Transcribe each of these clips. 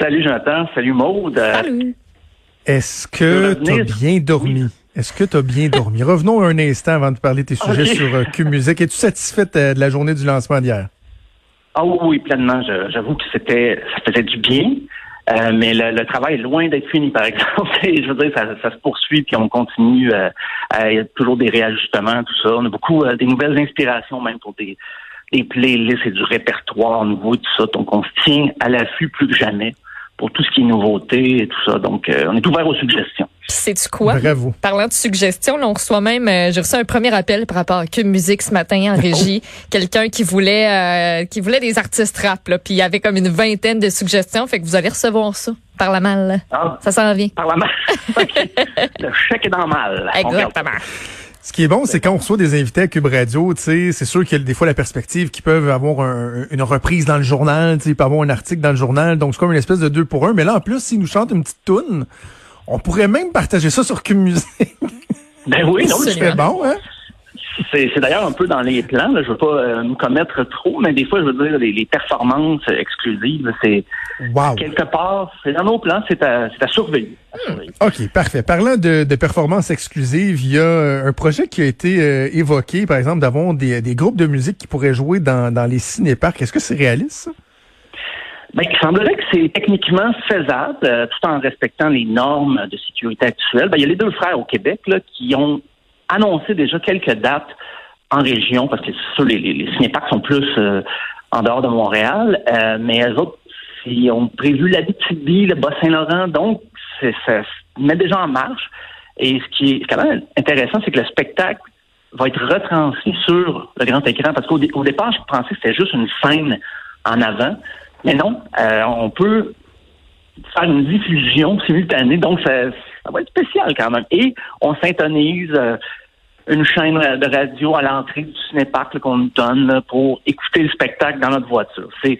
Salut Jonathan, salut Maude. Salut. Est-ce que tu as bien dormi? Est-ce que tu as bien dormi? Revenons un instant avant de parler de tes sujets sur euh, Q Musique. Es-tu satisfaite euh, de la journée du lancement d'hier? Ah oui, oui, pleinement. J'avoue que c'était, ça faisait du bien, euh, mais le, le travail est loin d'être fini, par exemple. Et je veux dire, ça, ça se poursuit, puis on continue. euh, à- Il y a toujours des réajustements, tout ça. On a beaucoup euh, des nouvelles inspirations, même pour des, des playlists et du répertoire nouveau, tout ça. Donc, on se tient à l'affût plus que jamais pour tout ce qui est nouveauté et tout ça. Donc, euh, on est ouvert aux suggestions. Puis sais-tu quoi? Bravo. Parlant de suggestions, là, on reçoit même, euh, j'ai reçu un premier appel par rapport à Cube Musique ce matin en régie. Quelqu'un qui voulait, euh, qui voulait des artistes rap, là, puis il y avait comme une vingtaine de suggestions, fait que vous allez recevoir ça par la malle. Ah, Ça s'en vient. par la. OK. Le chèque est dans le mal. Exactement. Ce qui est bon, c'est quand on reçoit des invités à Cube Radio, tu sais, c'est sûr qu'il y a des fois la perspective qu'ils peuvent avoir un- une reprise dans le journal, ils peuvent avoir un article dans le journal, donc c'est comme une espèce de deux pour un. Mais là, en plus, s'ils nous chantent une petite toune, on pourrait même partager ça sur Cube Musique. Ben oui, non, C'est bon, hein? C'est d'ailleurs un peu dans les plans. Là. Je veux pas euh, me commettre trop, mais des fois, je veux dire, les, les performances exclusives, c'est Wow. quelque part, c'est dans nos plans, c'est à, c'est à surveiller. À Hmm. surveiller. OK, parfait. Parlant de, de performances exclusives, il y a euh, un projet qui a été euh, évoqué, par exemple, d'avoir des, des groupes de musique qui pourraient jouer dans, dans les cinéparcs. Est-ce que c'est réaliste? ça? Ben, il semblerait que c'est techniquement faisable, euh, tout en respectant les normes de sécurité actuelles. Ben, il y a les deux frères au Québec là, qui ont annoncé déjà quelques dates en région, parce que sûr, les, les, les sont plus euh, en dehors de Montréal, euh, mais eux autres, ils ont prévu la BTB, le Bas-Saint-Laurent, donc ça se met déjà en marche. Et ce qui est quand même intéressant, c'est que le spectacle va être retransmis sur le grand écran, parce qu'au dé- au départ, je pensais que c'était juste une scène en avant, mais non, euh, on peut faire une diffusion simultanée, donc ça, ça va être spécial quand même. Et on syntonise euh, une chaîne de radio à l'entrée du cinéparc qu'on nous donne là, pour écouter le spectacle dans notre voiture. C'est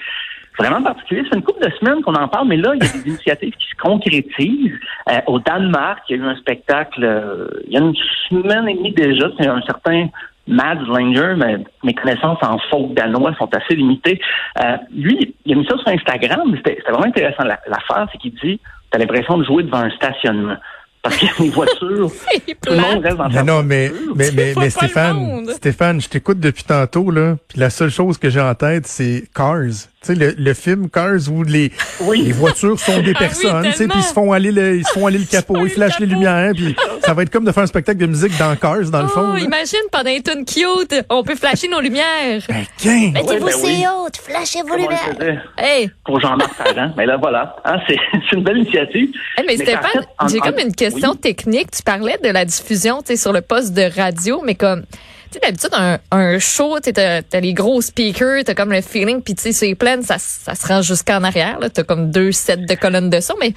vraiment particulier. C'est une couple de semaines qu'on en parle, mais là, il y a des initiatives qui se concrétisent. Euh, au Danemark, il y a eu un spectacle euh, il y a une semaine et demie déjà. C'est un certain Mads Langer, mais mes connaissances en folk danois sont assez limitées. Euh, lui, il a mis ça sur Instagram, mais c'était vraiment intéressant. La- L'affaire, c'est qu'il dit, t'as l'impression de jouer devant un stationnement. Parce qu'il y a des voitures, tout le monde reste dans Non, sa non, mais, mais, mais, mais Stéphane. Stéphane, je t'écoute depuis tantôt, là, puis la seule chose que j'ai en tête, c'est Cars. Tu sais, le, le film Cars où les, Oui. les voitures sont des Ah oui, personnes, tu sais, puis ils se font aller le, ils se font aller le capot, ils le flashent les lumières, puis ça va être comme de faire un spectacle de musique dans Cars, dans le fond. Oh, là. imagine pendant les tunes cute, on peut flasher nos lumières. Ben, qu'un! Mettez-vous ben si oui. haute, flashez vos lumières. Hey, pour Jean-Marc Parent. Mais là, voilà. Hein, c'est c'est une belle initiative. Hey, mais Mais Stéphane, en fait, en- j'ai comme une question oui. technique. Tu parlais de la diffusion tu sais, sur le poste de radio, mais comme, tu sais, d'habitude, un, un show, tu as, les gros speakers, tu as comme le feeling, puis tu sais, c'est plein, ça, ça se rend jusqu'en arrière. Tu as comme deux sets de colonnes de son, mais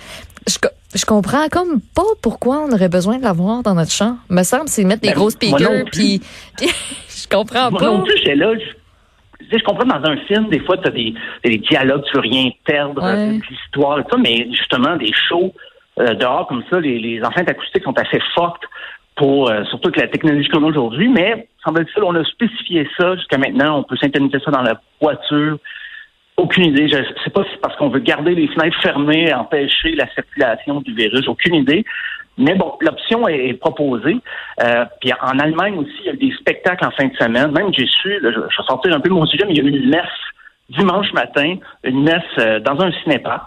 je, je comprends comme pas pourquoi on aurait besoin de l'avoir dans notre champ. Me semble, c'est mettre des Ben, gros speakers, puis je comprends Moi pas. non plus, j'étais là. Je, tu sais, je comprends dans un film, des fois, tu as des, t'as des dialogues, tu veux rien perdre, Ouais. euh, de l'histoire et tout ça, mais justement, des shows euh, dehors comme ça, les, les enceintes acoustiques sont assez fortes pour, euh, surtout avec la technologie qu'on a aujourd'hui, mais semble-t-il, on a spécifié ça jusqu'à maintenant, on peut synthétiser ça dans la voiture. Aucune idée. Je sais pas si c'est parce qu'on veut garder les fenêtres fermées, empêcher la circulation du virus. Aucune idée. Mais bon, l'option est, proposée. Euh, puis en Allemagne aussi, il y a des spectacles en fin de semaine. Même j'ai su, là, je, je vais un peu de mon sujet, mais il y a eu une messe dimanche matin, une messe euh, dans un cinéparc.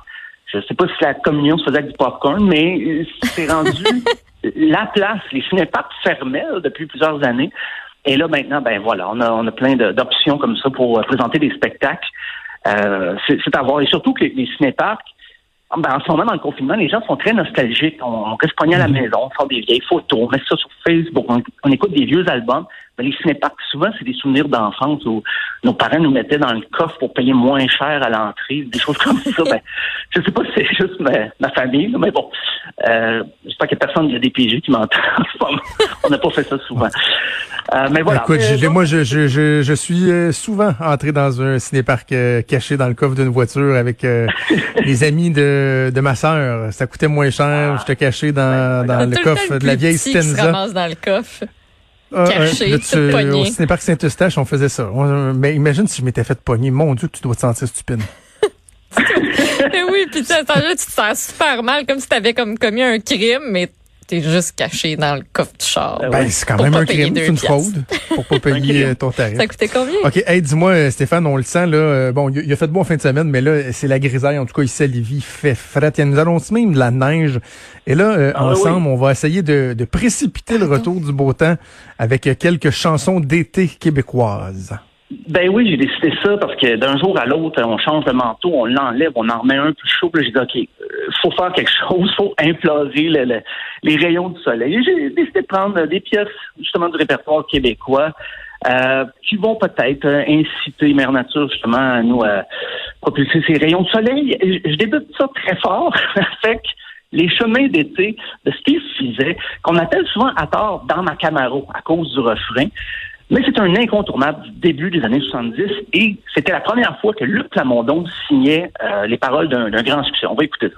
Je sais pas si la communion se faisait avec du popcorn, mais euh, c'est rendu la place. Les cinéparcs fermaient là, depuis plusieurs années. Et là, maintenant, ben voilà, on a, on a plein d'options comme ça pour euh, présenter des spectacles. Euh, c'est c'est à voir. Et surtout que les, les cinéparcs, ben, en ce moment, dans le confinement, les gens sont très nostalgiques. On, on reste pogné à la maison, on sort des vieilles photos, on met ça sur Facebook, on, on écoute des vieux albums. Mais les cinéparcs, souvent, c'est des souvenirs d'enfance où nos parents nous mettaient dans le coffre pour payer moins cher à l'entrée, des choses comme ça. ben, je sais pas si c'est juste ma, famille, mais bon. Euh, J'espère qu'il n'y a personne qui a des PG qui m'entend. On n'a pas fait ça souvent. Euh, mais voilà. Écoute, moi, je, je, je, je, suis euh, souvent entré dans un cinéparc euh, caché dans le coffre d'une voiture avec les amis de, de ma sœur. Ça coûtait moins cher. Ah. J'étais caché dans, dans le coffre de la vieille Stenza. dans le coffre. Ah, caché, au cinéparc Saint-Eustache, on faisait ça. mais imagine si je m'étais fait pogner. Mon Dieu, tu dois te sentir stupide. oui, puis tu, tu te sens super mal, comme si tu avais comme commis un crime, mais t'es juste caché dans le coffre du char. Ben, c'est quand même un crime, c'est une fraude pour pas payer ton tarif. Ça coûtait combien? OK, hey, dis-moi, euh, Stéphane, on le sent, là. Euh, bon, il a fait bon en fin de semaine, mais là, c'est la grisaille. En tout cas, ici à Lévis, fait fret. Il nous annonce même de la neige. Et là, euh, ah ensemble, on va essayer de, de précipiter le retour du beau temps avec quelques chansons d'été québécoises. Ben oui, j'ai décidé ça parce que d'un jour à l'autre, on change de manteau, on l'enlève, on en remet un plus chaud. Puis j'ai dit, OK, euh, faut faire quelque chose, faut implorer les rayons du soleil. j'ai décidé de prendre des pièces justement du répertoire québécois euh, qui vont peut-être euh, inciter Mère Nature justement à nous propulser ces rayons de soleil. Je, débute ça très fort avec les chemins d'été de Steve Fizet, qu'on appelle souvent à tort dans ma Camaro à cause du refrain. Mais c'est un incontournable du début des années 70 et c'était la première fois que Luc Plamondon signait euh, les paroles d'un grand succès. On va écouter ça.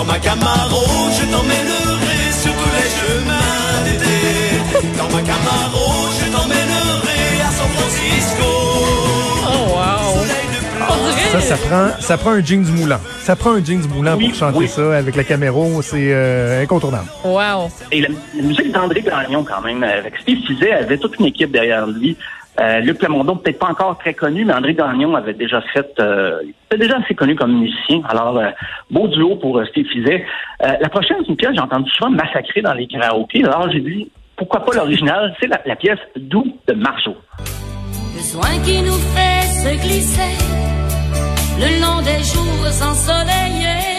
Dans ma Camaro, je t'emmènerai sur tous les chemins d'été. Dans ma Camaro, je t'emmènerai à San Francisco. Ça, ça prend, ça prend un jeans moulant. Ça prend un jeans moulant pour chanter ça avec la caméra. C'est euh, incontournable. Wow. Et la, musique d'André Gagnon, quand même, avec Steve Fizet, avait toute une équipe derrière lui. Euh, Luc Plamondon, peut-être pas encore très connu, mais André Gagnon avait déjà fait, euh, était déjà assez connu comme musicien. Alors, euh, beau duo pour Steve Fizet. la prochaine, c'est une pièce j'ai entendu souvent massacrer dans les karaokés. Alors, j'ai dit, pourquoi pas l'original? C'est la, pièce Doux de Marceau. Besoin qui nous fait se glisser le long des jours ensoleillés.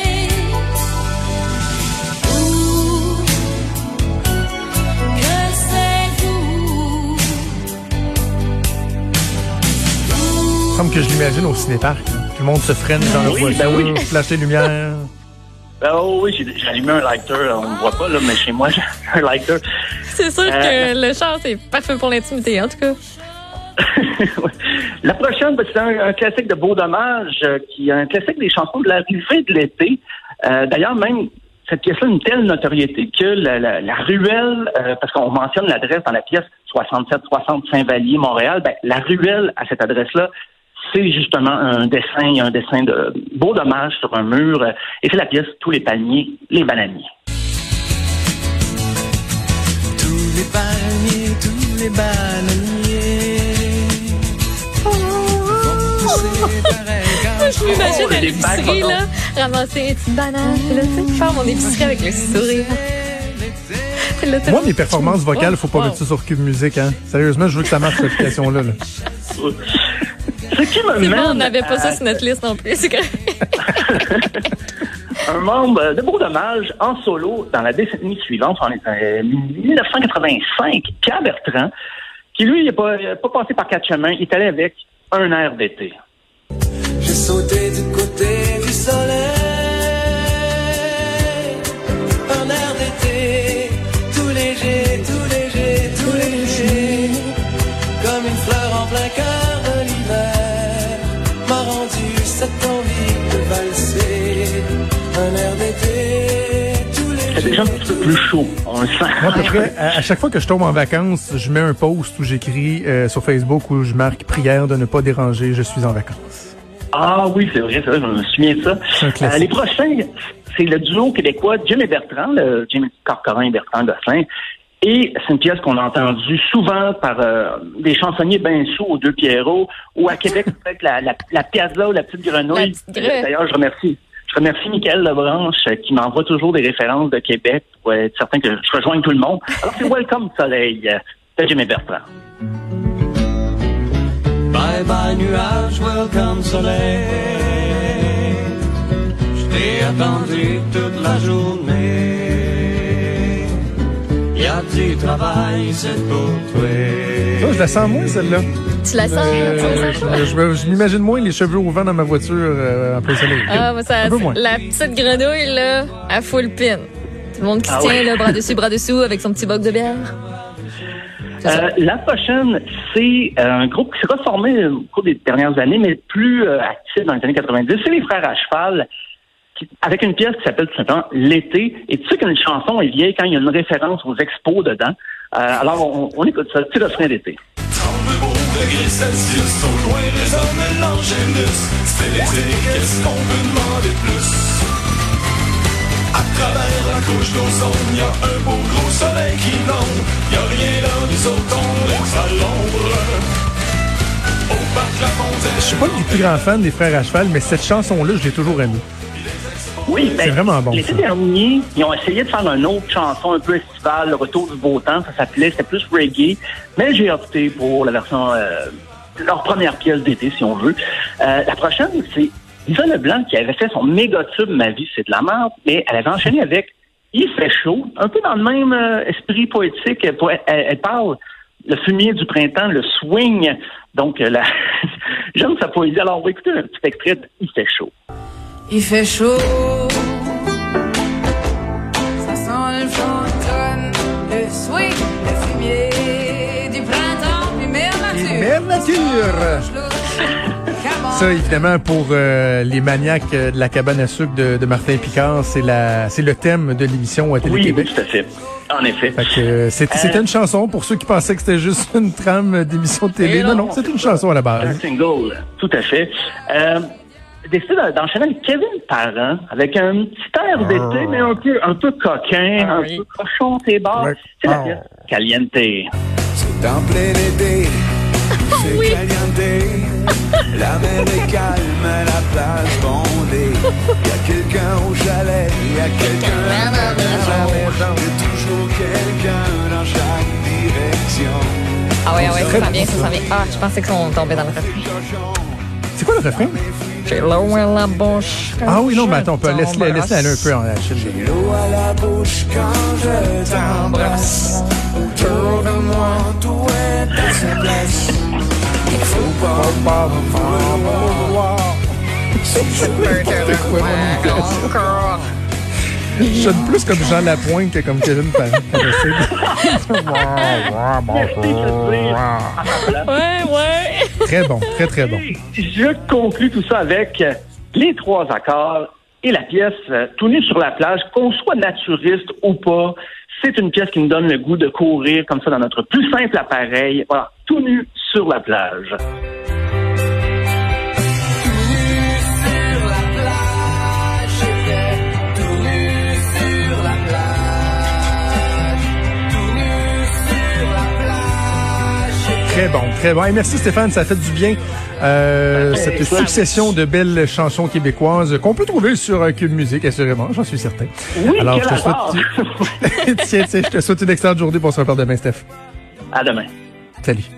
Semble que je l'imagine au cinéparc. Tout le monde se freine dans la voiture, ben oui. flash les lumières. Ben oh oui, j'ai allumé un lighter. On ne voit pas, là, mais chez moi, j'ai un lighter. C'est sûr que euh, le char, c'est parfait pour l'intimité, en tout cas. la prochaine, ben, c'est un, classique de Beau Dommage, euh, qui est un classique des chansons de la rive de l'été. Euh, d'ailleurs, même cette pièce-là a une telle notoriété que la, ruelle, euh, parce qu'on mentionne l'adresse dans la pièce 67-60 Saint-Vallier, Montréal, ben, la ruelle à cette adresse-là, c'est justement un dessin, un dessin de beau dommage sur un mur, et c'est la pièce Tous les palmiers, les bananiers. Tous les palmiers, tous les bananiers je m'imagine à l'épicerie, là, ramasser une petite banane, là, tu sais, faire mon épicerie avec le sourire. Moi, mes performances vocales, faut pas mettre ça sur Cube Musique, hein. Sérieusement, je veux que ça marche, cette application-là. Là. Ce qui me mène on n'avait pas ça sur notre liste non plus, c'est Un membre de Beau Dommage en solo dans la décennie suivante, en 1985, Pierre Bertrand, qui lui, n'est pas, pas passé par quatre chemins, il est allé avec un air d'été. J'ai sauté du côté du soleil, déjà un petit peu plus chaud, on le sent. Moi, à, près, à, chaque fois que je tombe en vacances, je mets un post où j'écris euh, sur Facebook où je marque prière de ne pas déranger, je suis en vacances. Ah oui, c'est vrai, c'est vrai, je me souviens de ça. Euh, les prochains, c'est le duo québécois Jim et Bertrand, le Jim Corcoran et Bertrand Gosselin. Et c'est une pièce qu'on a entendue souvent par euh, des chansonniers bien sous aux deux Pierrot, ou à Québec, peut-être la, la, la Piazza ou la Petite Grenouille. D'ailleurs, je remercie. Je remercie Michael Lebranche euh, qui m'envoie toujours des références de Québec pour être certain que je rejoigne tout le monde. Alors c'est Welcome Soleil de Jim et Bertrand. Bye bye nuage, welcome soleil. Je t'ai attendu toute la journée. y a du travail, c'est pour toi? Oh, je la sens moins, celle-là. Tu la sens? Euh, tu sens? je m'imagine moins les cheveux au vent dans ma voiture euh, en plein soleil. Ah, moi, ça, Un peu moins. la petite grenouille, là, à full pin. Tout le monde qui se Ah tient, ouais. là, bras dessus, bras dessous, avec son petit boc de bière. Euh, la prochaine, c'est euh, un groupe qui s'est reformé au cours des dernières années, mais plus euh, actif dans les années 90. C'est les Frères à cheval, qui- avec une pièce qui s'appelle tout simplement L'été. Et tu sais qu'une chanson est vieille quand il y a une référence aux expos dedans. Euh, alors, on, on écoute ça, petit refrain d'été. 32 beaux degrés Celsius, au loin résonne l'angélus. C'est électrique, qu'est-ce qu'on peut demander de plus? À travers la couche d'ozone, y a un beau gros soleil qui blonde. Y a rien là, nous autres, on laisse à l'ombre. Je suis pas le plus grand fan des Frères à cheval, mais cette chanson-là, je l'ai toujours aimée. Oui, ben, C'est vraiment bon, L'été dernier, ils ont essayé de faire une autre chanson un peu estivale, Le Retour du beau temps, ça s'appelait, c'était plus reggae, mais j'ai opté pour la version, euh, leur première pièce d'été, si on veut. Euh, la prochaine, c'est Lisa Leblanc qui avait fait son méga tube Ma vie, c'est de la merde, mais elle avait enchaîné avec Il fait chaud, un peu dans le même euh, esprit poétique. Elle, elle- elle parle le fumier du printemps, le swing. Donc, la... j'aime sa poésie. Alors, on va écouter un petit extrait de Il fait chaud. Il fait chaud. Ça sent le fantôme, le swing, le fumier du printemps, puis mère nature. Mère nature. Ça, évidemment, pour euh, les maniaques euh, de la cabane à sucre de, de Martin Picard, c'est la, c'est le thème de l'émission à Oui, Télé-Québec. tout à fait. En effet. Fait que euh, c'est- c'était une chanson pour ceux qui pensaient que c'était juste une trame d'émission de télé. Et Non, non. non, c'est une chanson à la Un base. single, tout à fait. Décidé d'enchaîner avec Kevin Parent, avec un petit air d'été, mais un peu, un peu coquin, Ah un oui. peu cochon, tes bars. Ouais. C'est la Ah. pièce Caliente. C'est en plein été, c'est Oui. caliente. La mer est calme, la plage bondée. Y a quelqu'un au chalet, y a quelqu'un à la maison. Y a toujours quelqu'un dans chaque direction. Ah ouais, ah ouais, ça s'en vient, bon, ça s'en vient. Ah, je pensais qu'ils sont tombés dans le refrain. C'est quoi le refrain? J'ai l'eau à la bouche. Ah oui, non, mais attends, on peut laisse aller un peu en Achille. L'eau à la bouche quand je t'embrasse. Autour de moi, tout est à sa place. Il faut pas vouloir. Je sonne plus comme Jean Lapointe que comme Kevin Parent. Ouais, ouais. très bon, très, très bon. Je conclus tout ça avec les trois accords et la pièce euh, Tout nu sur la plage, qu'on soit naturiste ou pas. C'est une pièce qui nous donne le goût de courir comme ça dans notre plus simple appareil. Voilà, tout nu sur la plage. Très bon, très bon. Et merci Stéphane, ça fait du bien. Euh, cette ouais. succession de belles chansons québécoises qu'on peut trouver sur euh, Cube Musique, assurément, j'en suis certain. Oui, Alors, je te souhaite, tiens, tiens, je te souhaite une excellente journée. On se reparle demain, Steph. À demain. Salut.